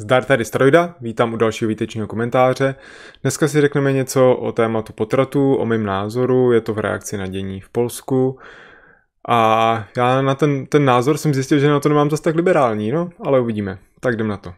Zdar tady Strojda, vítám u dalšího výtečního komentáře. Dneska si řekneme něco o tématu potratu, o mém názoru, je to v reakci na dění v Polsku. A já na ten, ten názor jsem zjistil, že na to nemám zase tak liberální, no, ale uvidíme. Tak jdem na to.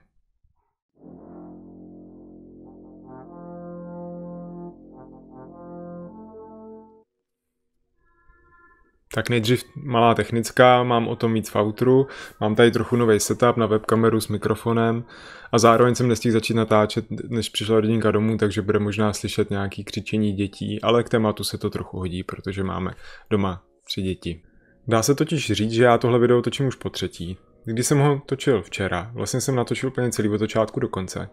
Tak nejdřív malá technická, mám o tom víc v outru, mám tady trochu nový setup na webkameru s mikrofonem a zároveň jsem nestihl začít natáčet, než přišla rodinka domů, takže bude možná slyšet nějaký křičení dětí, ale k tématu se to trochu hodí, protože máme doma tři děti. Dá se totiž říct, že já tohle video točím už po třetí. Když jsem ho točil včera, vlastně jsem natočil úplně celý od začátku do konce,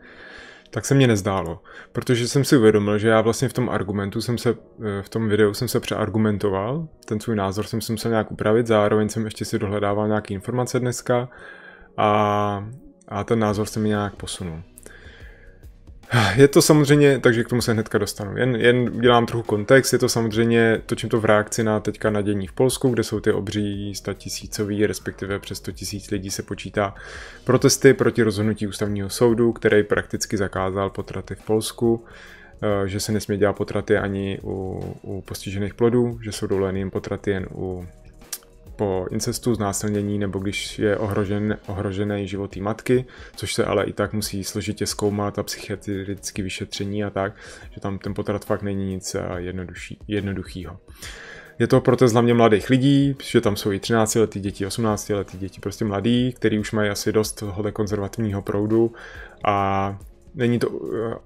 tak se mně nezdálo, protože jsem si uvědomil, že já vlastně v tom argumentu jsem se, eh, v tom videu jsem se přeargumentoval, ten svůj názor jsem si musel nějak upravit, zároveň jsem ještě si dohledával nějaké informace dneska a, a ten názor se mi nějak posunul. Je to samozřejmě, takže k tomu se hnedka dostanu. Jen, jen dělám trochu kontext, je to samozřejmě, točím to v reakci na teďka na dění v Polsku, kde jsou ty obří statisícový, respektive přes 100 tisíc lidí se počítá protesty proti rozhodnutí ústavního soudu, který prakticky zakázal potraty v Polsku eh, že se nesmí dělat potraty ani u, u postižených plodů, že jsou dovolený jen potraty jen u po incestu, znásilnění nebo když je ohrožen, ohrožený život té matky, což se ale i tak musí složitě zkoumat a psychiatrické vyšetření a tak, že tam ten potrat fakt není nic eh, jednodušší, jednoduchýho. Je to protest hlavně mladých lidí, že tam jsou i 13 letý děti, 18 letý děti, prostě mladí, kteří už mají asi dost toho konzervativního proudu a není to,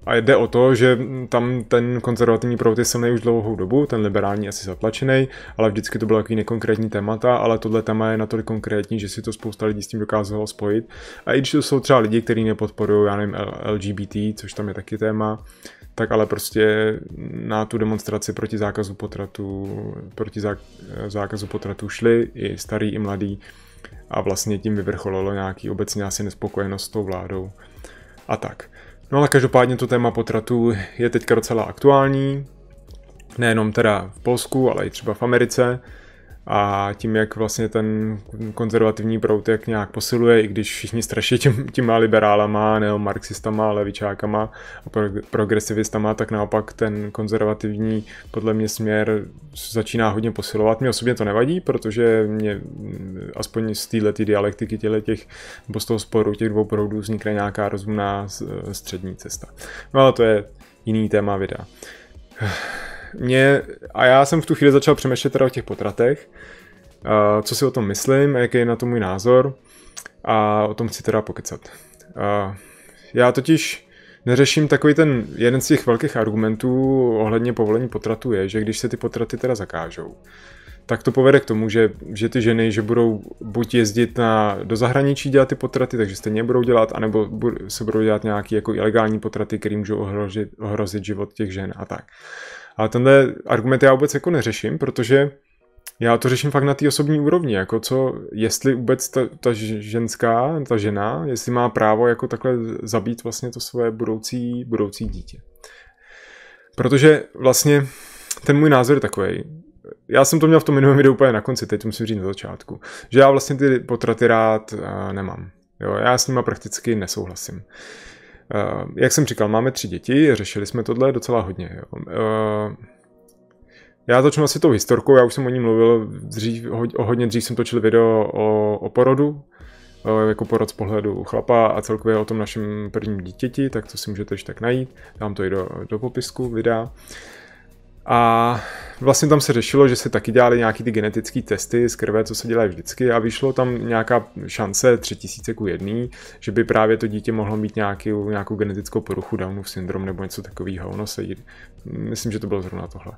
a jde o to, že tam ten konzervativní proud je silný už dlouhou dobu, ten liberální asi zatlačený, ale vždycky to bylo takový nekonkrétní témata, ale tohle téma je natolik konkrétní, že si to spousta lidí s tím dokázalo spojit. A i když to jsou třeba lidi, kteří nepodporují, já nevím, LGBT, což tam je taky téma, tak ale prostě na tu demonstraci proti zákazu potratu, proti zákazu potratu šli i starý, i mladý a vlastně tím vyvrcholilo nějaký obecně asi nespokojenost s tou vládou a tak. No ale každopádně to téma potratu je teďka docela aktuální, nejenom teda v Polsku, ale i třeba v Americe. A tím, jak vlastně ten konzervativní prout jak nějak posiluje, i když všichni straší tím, těma liberálama, neomarxistama, levičákama a progresivistama, tak naopak ten konzervativní podle mě směr začíná hodně posilovat. Mě osobně to nevadí, protože mě aspoň z této dialektiky těle těch, nebo z toho sporu těch dvou proudů vznikne nějaká rozumná střední cesta. No ale to je jiný téma videa mě, a já jsem v tu chvíli začal přemýšlet teda o těch potratech, uh, co si o tom myslím, jaký je na to můj názor a o tom chci teda pokecat. Uh, já totiž neřeším takový ten, jeden z těch velkých argumentů ohledně povolení potratu je, že když se ty potraty teda zakážou, tak to povede k tomu, že, že ty ženy, že budou buď jezdit na, do zahraničí dělat ty potraty, takže stejně budou dělat, anebo se budou dělat nějaké jako ilegální potraty, které můžou ohrozit, ohrozit život těch žen a tak. Ale tenhle argument já vůbec jako neřeším, protože já to řeším fakt na té osobní úrovni, jako co, jestli vůbec ta, ta ženská, ta žena, jestli má právo jako takhle zabít vlastně to své budoucí, budoucí dítě. Protože vlastně ten můj názor je takový. Já jsem to měl v tom minulém videu úplně na konci, teď musím říct na začátku, že já vlastně ty potraty rád nemám. Jo, já s nima prakticky nesouhlasím. Uh, jak jsem říkal, máme tři děti, řešili jsme tohle docela hodně. Jo. Uh, já začnu asi tou historkou, já už jsem o ní mluvil dřív, o hodně dřív jsem točil video o, o porodu, o, jako porod z pohledu chlapa a celkově o tom našem prvním dítěti, tak to si můžete ještě tak najít, dám to i do, do popisku videa. A vlastně tam se řešilo, že se taky dělali nějaký ty genetické testy z krve, co se dělají vždycky a vyšlo tam nějaká šance 3000 ku jedný, že by právě to dítě mohlo mít nějaký, nějakou genetickou poruchu Downův syndrom nebo něco takového. Ono se myslím, že to bylo zrovna tohle.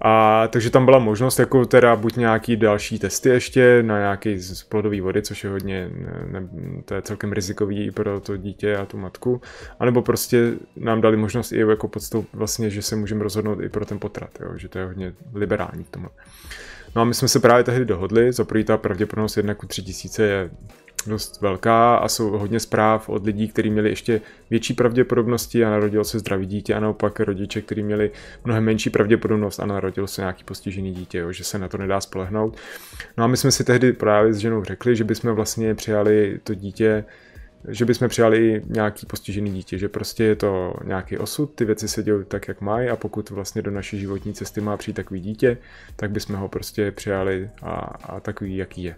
A takže tam byla možnost jako teda buď nějaký další testy ještě na nějaký z plodové vody, což je hodně, ne, to je celkem rizikový i pro to dítě a tu matku, anebo prostě nám dali možnost i jako podstup vlastně, že se můžeme rozhodnout i pro ten potrat, jo, že to je hodně liberální v tom. No a my jsme se právě tehdy dohodli, za ta pravděpodobnost 1 ku 3000 je dost velká a jsou hodně zpráv od lidí, kteří měli ještě větší pravděpodobnosti a narodilo se zdravý dítě a naopak rodiče, kteří měli mnohem menší pravděpodobnost a narodilo se nějaký postižený dítě, jo, že se na to nedá spolehnout. No a my jsme si tehdy právě s ženou řekli, že bychom vlastně přijali to dítě že bychom přijali nějaký postižený dítě, že prostě je to nějaký osud, ty věci se dějí tak, jak mají a pokud vlastně do naší životní cesty má přijít takový dítě, tak bychom ho prostě přijali a, a takový, jaký je.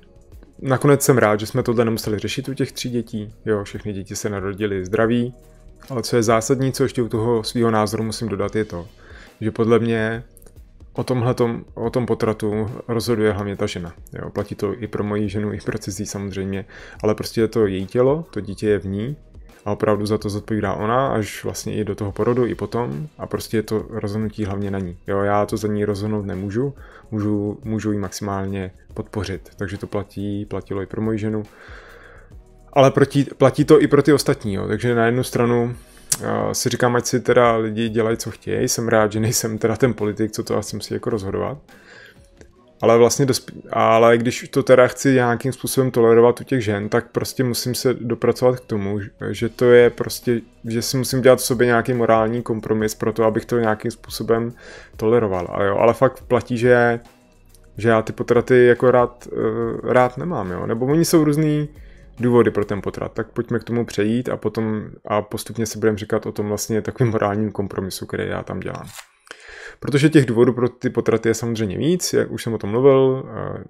Nakonec jsem rád, že jsme tohle nemuseli řešit u těch tří dětí, jo, všechny děti se narodily zdraví, ale co je zásadní, co ještě u toho svého názoru musím dodat, je to, že podle mě o tomhle o tom potratu rozhoduje hlavně ta žena. Jo, platí to i pro moji ženu, i pro cizí samozřejmě, ale prostě je to její tělo, to dítě je v ní a opravdu za to zodpovídá ona, až vlastně i do toho porodu, i potom a prostě je to rozhodnutí hlavně na ní. Jo, já to za ní rozhodnout nemůžu, můžu, můžu ji maximálně podpořit, takže to platí, platilo i pro moji ženu. Ale proti, platí to i pro ty ostatní, jo. takže na jednu stranu si říkám, ať si teda lidi dělají, co chtějí. Jsem rád, že nejsem teda ten politik, co to asi musí jako rozhodovat. Ale vlastně, dosp- ale když to teda chci nějakým způsobem tolerovat u těch žen, tak prostě musím se dopracovat k tomu, že to je prostě, že si musím dělat v sobě nějaký morální kompromis pro to, abych to nějakým způsobem toleroval. A jo, ale fakt platí, že, že já ty potraty jako rád, eh, rád nemám, jo. Nebo oni jsou různý, důvody pro ten potrat. Tak pojďme k tomu přejít a potom a postupně si budeme říkat o tom vlastně takovým morálním kompromisu, který já tam dělám. Protože těch důvodů pro ty potraty je samozřejmě víc, jak už jsem o tom mluvil,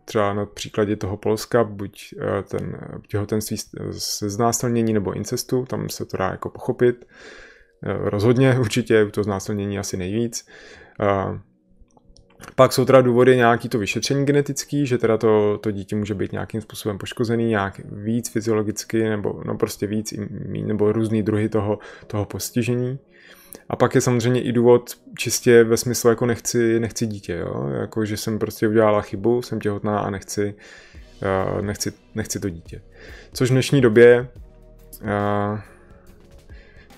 třeba na příkladě toho Polska, buď ten těhotenství se znásilnění nebo incestu, tam se to dá jako pochopit. Rozhodně určitě to znásilnění asi nejvíc. Pak jsou teda důvody nějaký to vyšetření genetický, že teda to, to dítě může být nějakým způsobem poškozený, nějak víc fyziologicky, nebo no prostě víc, nebo různý druhy toho, toho postižení. A pak je samozřejmě i důvod čistě ve smyslu, jako nechci, nechci dítě, jo? Jako, že jsem prostě udělala chybu, jsem těhotná a nechci, uh, nechci, nechci to dítě. Což v dnešní době uh,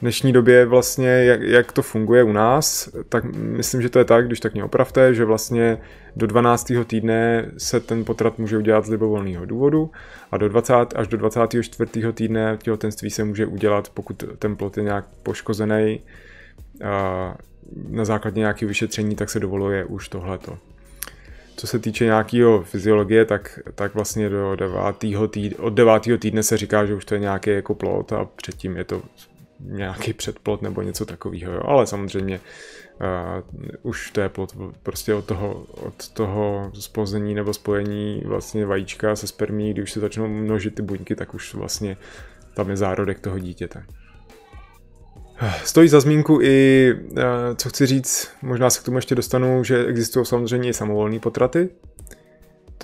dnešní době vlastně, jak, jak to funguje u nás, tak myslím, že to je tak, když tak mě opravte, že vlastně do 12. týdne se ten potrat může udělat z libovolného důvodu a do 20, až do 24. týdne těhotenství se může udělat, pokud ten plod je nějak poškozený na základě nějakého vyšetření, tak se dovoluje už tohleto. Co se týče nějakého fyziologie, tak, tak vlastně do 9. Týdne, od 9. týdne se říká, že už to je nějaký jako plot a předtím je to nějaký předplot nebo něco takového, jo. ale samozřejmě uh, už to je plot prostě od toho, od toho spození nebo spojení vlastně vajíčka se spermí, když se začnou množit ty buňky, tak už vlastně tam je zárodek toho dítěte. Stojí za zmínku i, co chci říct, možná se k tomu ještě dostanu, že existují samozřejmě i samovolné potraty,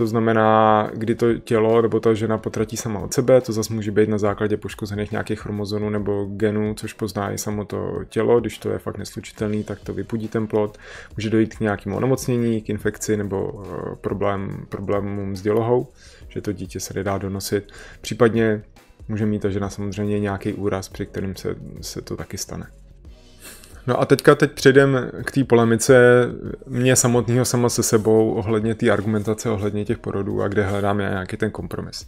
to znamená, kdy to tělo nebo ta žena potratí sama od sebe, to zase může být na základě poškozených nějakých chromozomů nebo genů, což pozná i samo to tělo, když to je fakt neslučitelný, tak to vypudí ten plod. Může dojít k nějakému onemocnění, k infekci nebo eh, problém, problémům s dělohou, že to dítě se nedá donosit. Případně může mít ta žena samozřejmě nějaký úraz, při kterým se, se to taky stane. No a teďka teď přejdem k té polemice mě samotného sama se sebou ohledně té argumentace, ohledně těch porodů a kde hledám já nějaký ten kompromis.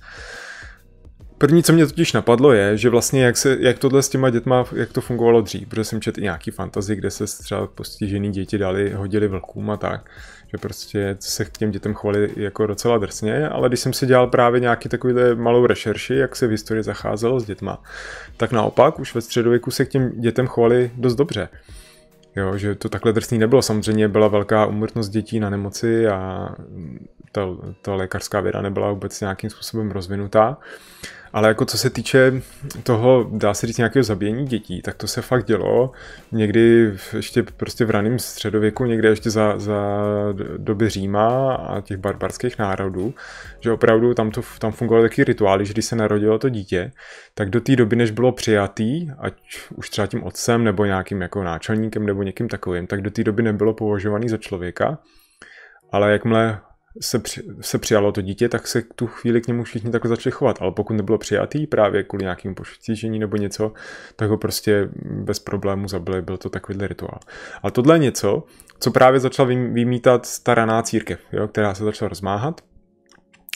První, co mě totiž napadlo, je, že vlastně jak, se, jak tohle s těma dětma, jak to fungovalo dřív, protože jsem četl i nějaký fantazy, kde se třeba postižený děti dali, hodili vlkům a tak že prostě se k těm dětem chovali jako docela drsně, ale když jsem si dělal právě nějaký takový malou rešerši, jak se v historii zacházelo s dětma, tak naopak už ve středověku se k těm dětem chovali dost dobře. Jo, že to takhle drsný nebylo. Samozřejmě byla velká umrtnost dětí na nemoci a ta, ta lékařská věda nebyla vůbec nějakým způsobem rozvinutá. Ale jako co se týče toho, dá se říct, nějakého zabíjení dětí, tak to se fakt dělo. Někdy ještě prostě v raném středověku, někde ještě za, za doby Říma a těch barbarských národů, že opravdu tam, to, tam fungovaly taky rituály, že když se narodilo to dítě, tak do té doby, než bylo přijatý, ať už třeba tím otcem nebo nějakým jako náčelníkem nebo někým takovým, tak do té doby nebylo považovaný za člověka, ale jakmile se, při, se přijalo to dítě, tak se tu chvíli k němu všichni takhle začali chovat. Ale pokud nebylo přijatý právě kvůli nějakému poštížení nebo něco, tak ho prostě bez problému zabili. Byl to takovýhle rituál. A tohle je něco, co právě začala vymítat ta raná církev, jo, která se začala rozmáhat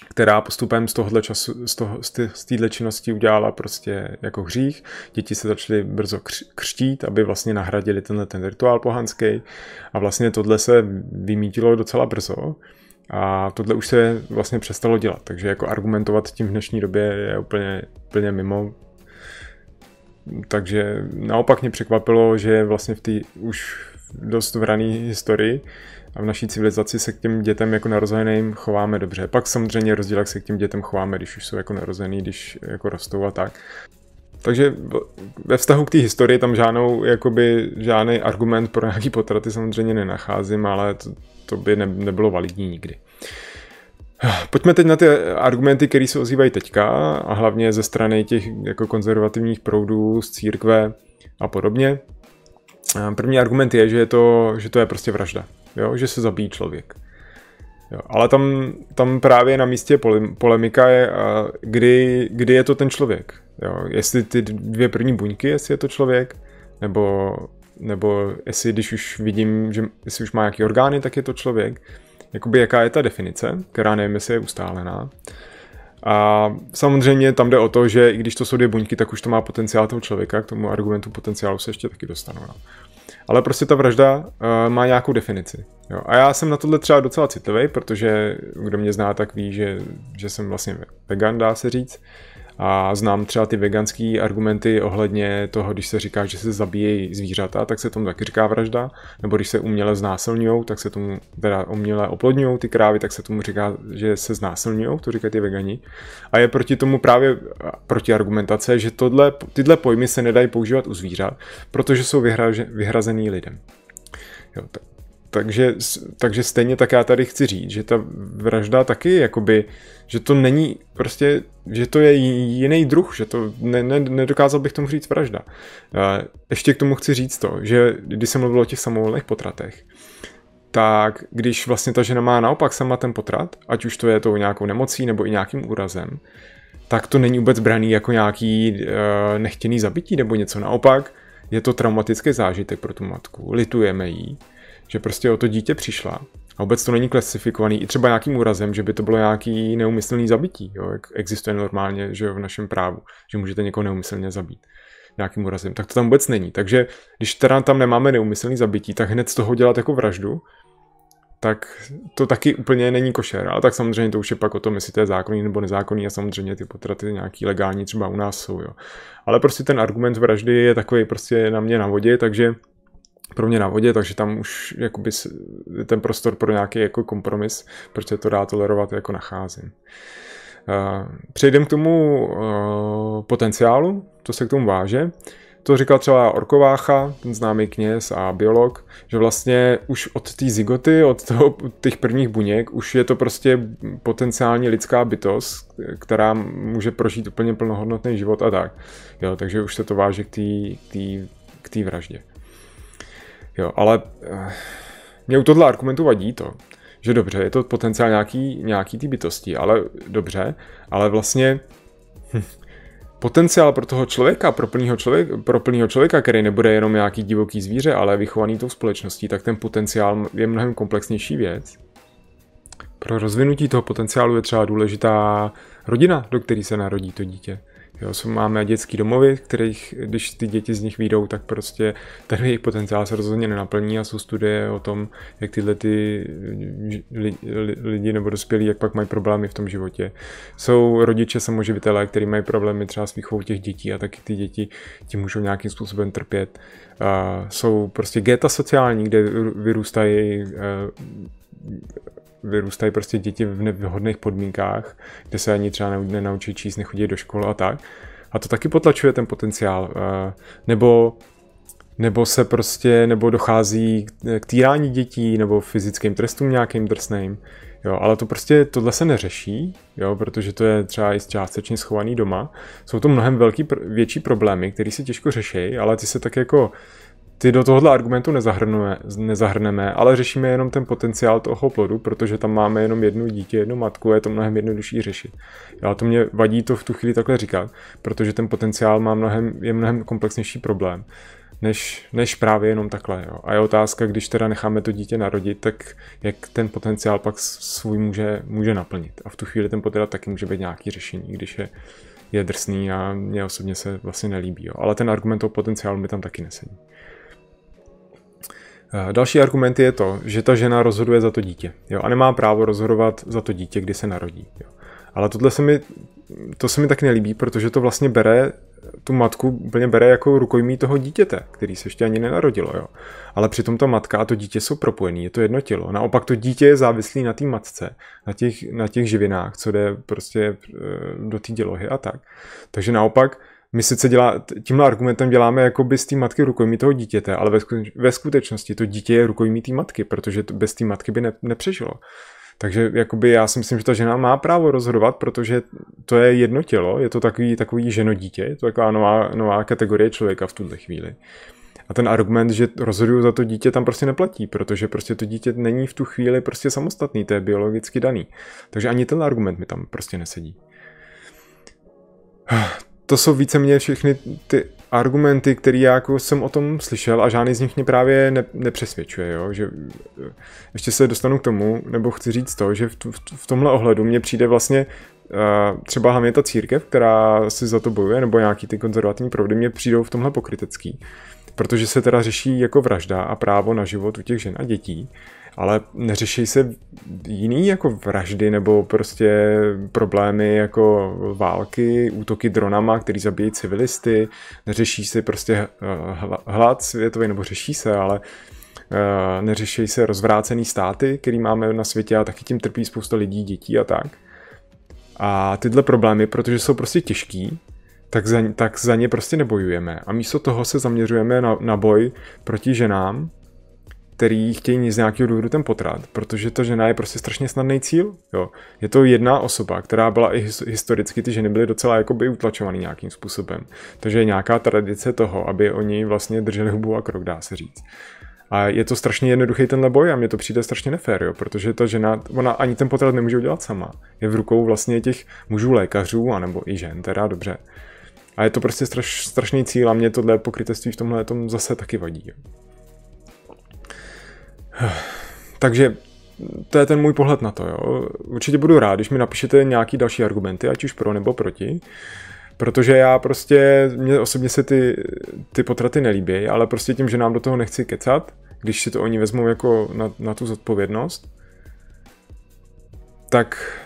která postupem z tohohle času, z, toho, z téhle činnosti udělala prostě jako hřích. Děti se začaly brzo křtít, aby vlastně nahradili tenhle ten rituál pohanský a vlastně tohle se vymítilo docela brzo. A tohle už se vlastně přestalo dělat, takže jako argumentovat tím v dnešní době je úplně, úplně mimo. takže naopak mě překvapilo, že vlastně v té už dost v rané historii a v naší civilizaci se k těm dětem jako narozeným chováme dobře. Pak samozřejmě rozdíl, jak se k těm dětem chováme, když už jsou jako narozený, když jako rostou a tak. Takže ve vztahu k té historii tam žádnou, jakoby, žádný argument pro nějaký potraty samozřejmě nenacházím, ale to, to by ne, nebylo validní nikdy. Pojďme teď na ty argumenty, které se ozývají teďka a hlavně ze strany těch jako konzervativních proudů z církve a podobně. První argument je, že, je to, že to je prostě vražda, jo? že se zabíjí člověk. Jo, ale tam, tam právě na místě polemika je, kdy, kdy je to ten člověk. Jo? Jestli ty dvě první buňky, jestli je to člověk, nebo, nebo jestli když už vidím, že jestli už má nějaký orgány, tak je to člověk. Jakoby jaká je ta definice, která nevím, jestli je ustálená. A samozřejmě tam jde o to, že i když to jsou dvě buňky, tak už to má potenciál toho člověka, k tomu argumentu potenciálu se ještě taky dostanu. No. Ale prostě ta vražda uh, má nějakou definici. Jo. A já jsem na tohle třeba docela citlivý, protože kdo mě zná, tak ví, že, že jsem vlastně vegan, dá se říct. A znám třeba ty veganské argumenty ohledně toho, když se říká, že se zabíjejí zvířata, tak se tomu taky říká vražda. Nebo když se uměle znásilňují, tak se tomu, teda uměle oplodňují ty krávy, tak se tomu říká, že se znásilňují, to říkají ty vegani. A je proti tomu právě proti argumentace, že tohle, tyhle pojmy se nedají používat u zvířat, protože jsou vyhrazený lidem. Jo, tak takže, takže stejně tak já tady chci říct, že ta vražda taky, jakoby, že to není prostě, že to je jiný druh, že to ne, ne, nedokázal bych tomu říct vražda. Ještě k tomu chci říct to, že když jsem mluvil o těch samovolných potratech, tak když vlastně ta žena má naopak sama ten potrat, ať už to je tou nějakou nemocí nebo i nějakým úrazem, tak to není vůbec braný jako nějaký uh, nechtěný zabití nebo něco. Naopak je to traumatický zážitek pro tu matku. Litujeme jí že prostě o to dítě přišla a vůbec to není klasifikovaný i třeba nějakým úrazem, že by to bylo nějaký neumyslný zabití, jo, jak existuje normálně že jo, v našem právu, že můžete někoho neumyslně zabít nějakým úrazem, tak to tam vůbec není. Takže když teda tam nemáme neumyslný zabití, tak hned z toho dělat jako vraždu, tak to taky úplně není košer. Ale tak samozřejmě to už je pak o tom, jestli to je zákonný nebo nezákonný a samozřejmě ty potraty nějaký legální třeba u nás jsou. Jo. Ale prostě ten argument vraždy je takový prostě na mě na vodě, takže pro mě na vodě, takže tam už jakoby ten prostor pro nějaký jako kompromis, proč se to dá tolerovat, jako nacházím. Přejdeme k tomu potenciálu, to se k tomu váže. To říkal třeba Orkovácha, ten známý kněz a biolog, že vlastně už od té zigoty, od toho, těch prvních buněk, už je to prostě potenciálně lidská bytost, která může prožít úplně plnohodnotný život a tak. Jo, takže už se to váže k té vraždě. Jo, ale uh, mě u tohle argumentu vadí to, že dobře, je to potenciál nějaký, nějaký ty bytosti, ale dobře, ale vlastně hm, potenciál pro toho člověka, pro plného člověka, pro plnýho člověka, který nebude jenom nějaký divoký zvíře, ale vychovaný tou společností, tak ten potenciál je mnohem komplexnější věc. Pro rozvinutí toho potenciálu je třeba důležitá rodina, do které se narodí to dítě. Jo, jsou, máme dětský domovy, kterých, když ty děti z nich výjdou, tak prostě ten jejich potenciál se rozhodně nenaplní a jsou studie o tom, jak tyhle ty lidi nebo dospělí, jak pak mají problémy v tom životě. Jsou rodiče samoživitelé, kteří mají problémy třeba s výchovou těch dětí a taky ty děti tím můžou nějakým způsobem trpět. A jsou prostě geta sociální, kde vyrůstají vyrůstají prostě děti v nevhodných podmínkách, kde se ani třeba nenaučí číst, nechodí do školy a tak. A to taky potlačuje ten potenciál. Eh, nebo nebo se prostě, nebo dochází k týrání dětí, nebo fyzickým trestům nějakým drsným. Jo, ale to prostě, tohle se neřeší, jo, protože to je třeba i částečně schovaný doma. Jsou to mnohem velký, větší problémy, které se těžko řeší, ale ty se tak jako ty do tohohle argumentu nezahrneme, ale řešíme jenom ten potenciál toho plodu, protože tam máme jenom jednu dítě, jednu matku a je to mnohem jednodušší řešit. Já to mě vadí to v tu chvíli takhle říkat, protože ten potenciál má mnohem, je mnohem komplexnější problém, než, než právě jenom takhle. Jo. A je otázka, když teda necháme to dítě narodit, tak jak ten potenciál pak svůj může, může naplnit. A v tu chvíli ten potenciál taky může být nějaký řešení, když je, je drsný a mě osobně se vlastně nelíbí. Jo. Ale ten argument o potenciálu mi tam taky nesedí. Eh, další argument je to, že ta žena rozhoduje za to dítě jo, a nemá právo rozhodovat za to dítě, kdy se narodí. Jo. Ale tohle se mi, to se mi tak nelíbí, protože to vlastně bere tu matku úplně bere jako rukojmí toho dítěte, který se ještě ani nenarodilo. Jo. Ale přitom ta matka a to dítě jsou propojený, je to jedno tělo. Naopak to dítě je závislý na té matce, na těch, na těch živinách, co jde prostě eh, do té dělohy a tak. Takže naopak my sice dělá, tímhle argumentem děláme jako by z té matky rukojmí toho dítěte, ale ve, ve skutečnosti to dítě je rukojmí té matky, protože to bez té matky by ne, nepřežilo. Takže jakoby já si myslím, že ta žena má právo rozhodovat, protože to je jedno tělo, je to takový, takový ženodítě, je to taková nová, nová kategorie člověka v tuhle chvíli. A ten argument, že rozhoduju za to dítě, tam prostě neplatí, protože prostě to dítě není v tu chvíli prostě samostatný, to je biologicky daný. Takže ani ten argument mi tam prostě nesedí to jsou víceméně všechny ty argumenty, které já jako jsem o tom slyšel a žádný z nich mě právě ne, nepřesvědčuje, jo? že ještě se dostanu k tomu, nebo chci říct to, že v, v, v tomhle ohledu mně přijde vlastně uh, třeba hlavně ta církev, která si za to bojuje, nebo nějaký ty konzervativní proudy mě přijdou v tomhle pokrytecký, protože se teda řeší jako vražda a právo na život u těch žen a dětí, ale neřeší se jiný jako vraždy nebo prostě problémy jako války, útoky dronama, který zabíjí civilisty, neřeší se prostě eh, hlad světový, nebo řeší se, ale eh, neřeší se rozvrácený státy, který máme na světě a taky tím trpí spousta lidí, dětí a tak. A tyhle problémy, protože jsou prostě těžký, tak za, tak za ně prostě nebojujeme. A místo toho se zaměřujeme na, na boj proti ženám, který chtějí z nějakého důvodu ten potrat, protože ta žena je prostě strašně snadný cíl. Jo. Je to jedna osoba, která byla i historicky, ty ženy byly docela jakoby utlačovaný nějakým způsobem. Takže je nějaká tradice toho, aby oni vlastně drželi hubu a krok, dá se říct. A je to strašně jednoduchý tenhle boj a mně to přijde strašně nefér, jo, protože ta žena, ona ani ten potrat nemůže udělat sama. Je v rukou vlastně těch mužů lékařů, anebo i žen, teda dobře. A je to prostě straš, strašný cíl a mě tohle pokrytectví v tomhle tom zase taky vadí. Jo. Takže to je ten můj pohled na to. Jo. Určitě budu rád, když mi napíšete nějaký další argumenty, ať už pro nebo proti. Protože já prostě, mně osobně se ty, ty potraty nelíbí, ale prostě tím, že nám do toho nechci kecat, když si to oni vezmou jako na, na tu zodpovědnost, tak,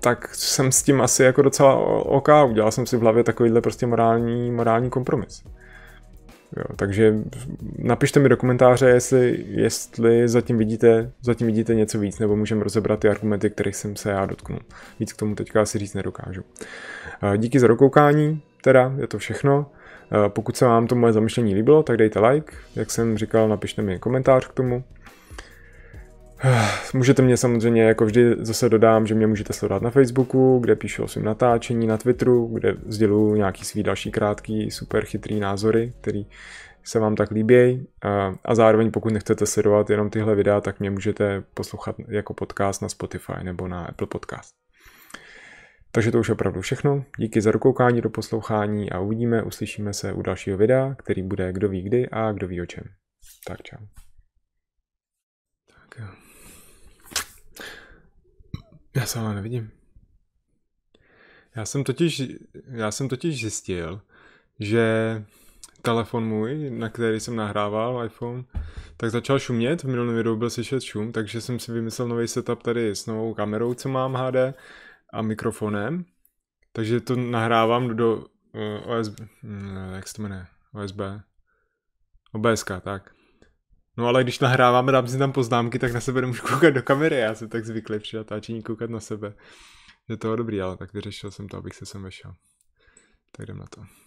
tak jsem s tím asi jako docela OK, udělal jsem si v hlavě takovýhle prostě morální, morální kompromis. Jo, takže napište mi do komentáře, jestli, jestli zatím, vidíte, zatím vidíte něco víc, nebo můžeme rozebrat ty argumenty, kterých jsem se já dotknul. Víc k tomu teďka asi říct nedokážu. Díky za dokoukání, teda je to všechno. Pokud se vám to moje zamyšlení líbilo, tak dejte like. Jak jsem říkal, napište mi komentář k tomu. Můžete mě samozřejmě, jako vždy zase dodám, že mě můžete sledovat na Facebooku, kde píšu o svým natáčení, na Twitteru, kde sděluju nějaký svý další krátký, super chytrý názory, který se vám tak líbí. A zároveň pokud nechcete sledovat jenom tyhle videa, tak mě můžete poslouchat jako podcast na Spotify nebo na Apple Podcast. Takže to už je opravdu všechno. Díky za dokoukání do poslouchání a uvidíme, uslyšíme se u dalšího videa, který bude kdo ví kdy a kdo ví o čem. Tak čau. Tak. Já se ale nevidím. Já jsem totiž, já jsem totiž zjistil, že telefon můj, na který jsem nahrával iPhone, tak začal šumět, v minulém videu byl slyšet šum, takže jsem si vymyslel nový setup tady s novou kamerou, co mám HD a mikrofonem. Takže to nahrávám do uh, eh, OSB, hm, jak se to jmenuje, OSB, OBSK, tak. No ale když nahráváme, dám si tam poznámky, tak na sebe nemůžu koukat do kamery, já jsem tak zvyklý při natáčení koukat na sebe. Je to dobrý, ale tak vyřešil jsem to, abych se sem vešel. Tak jdem na to.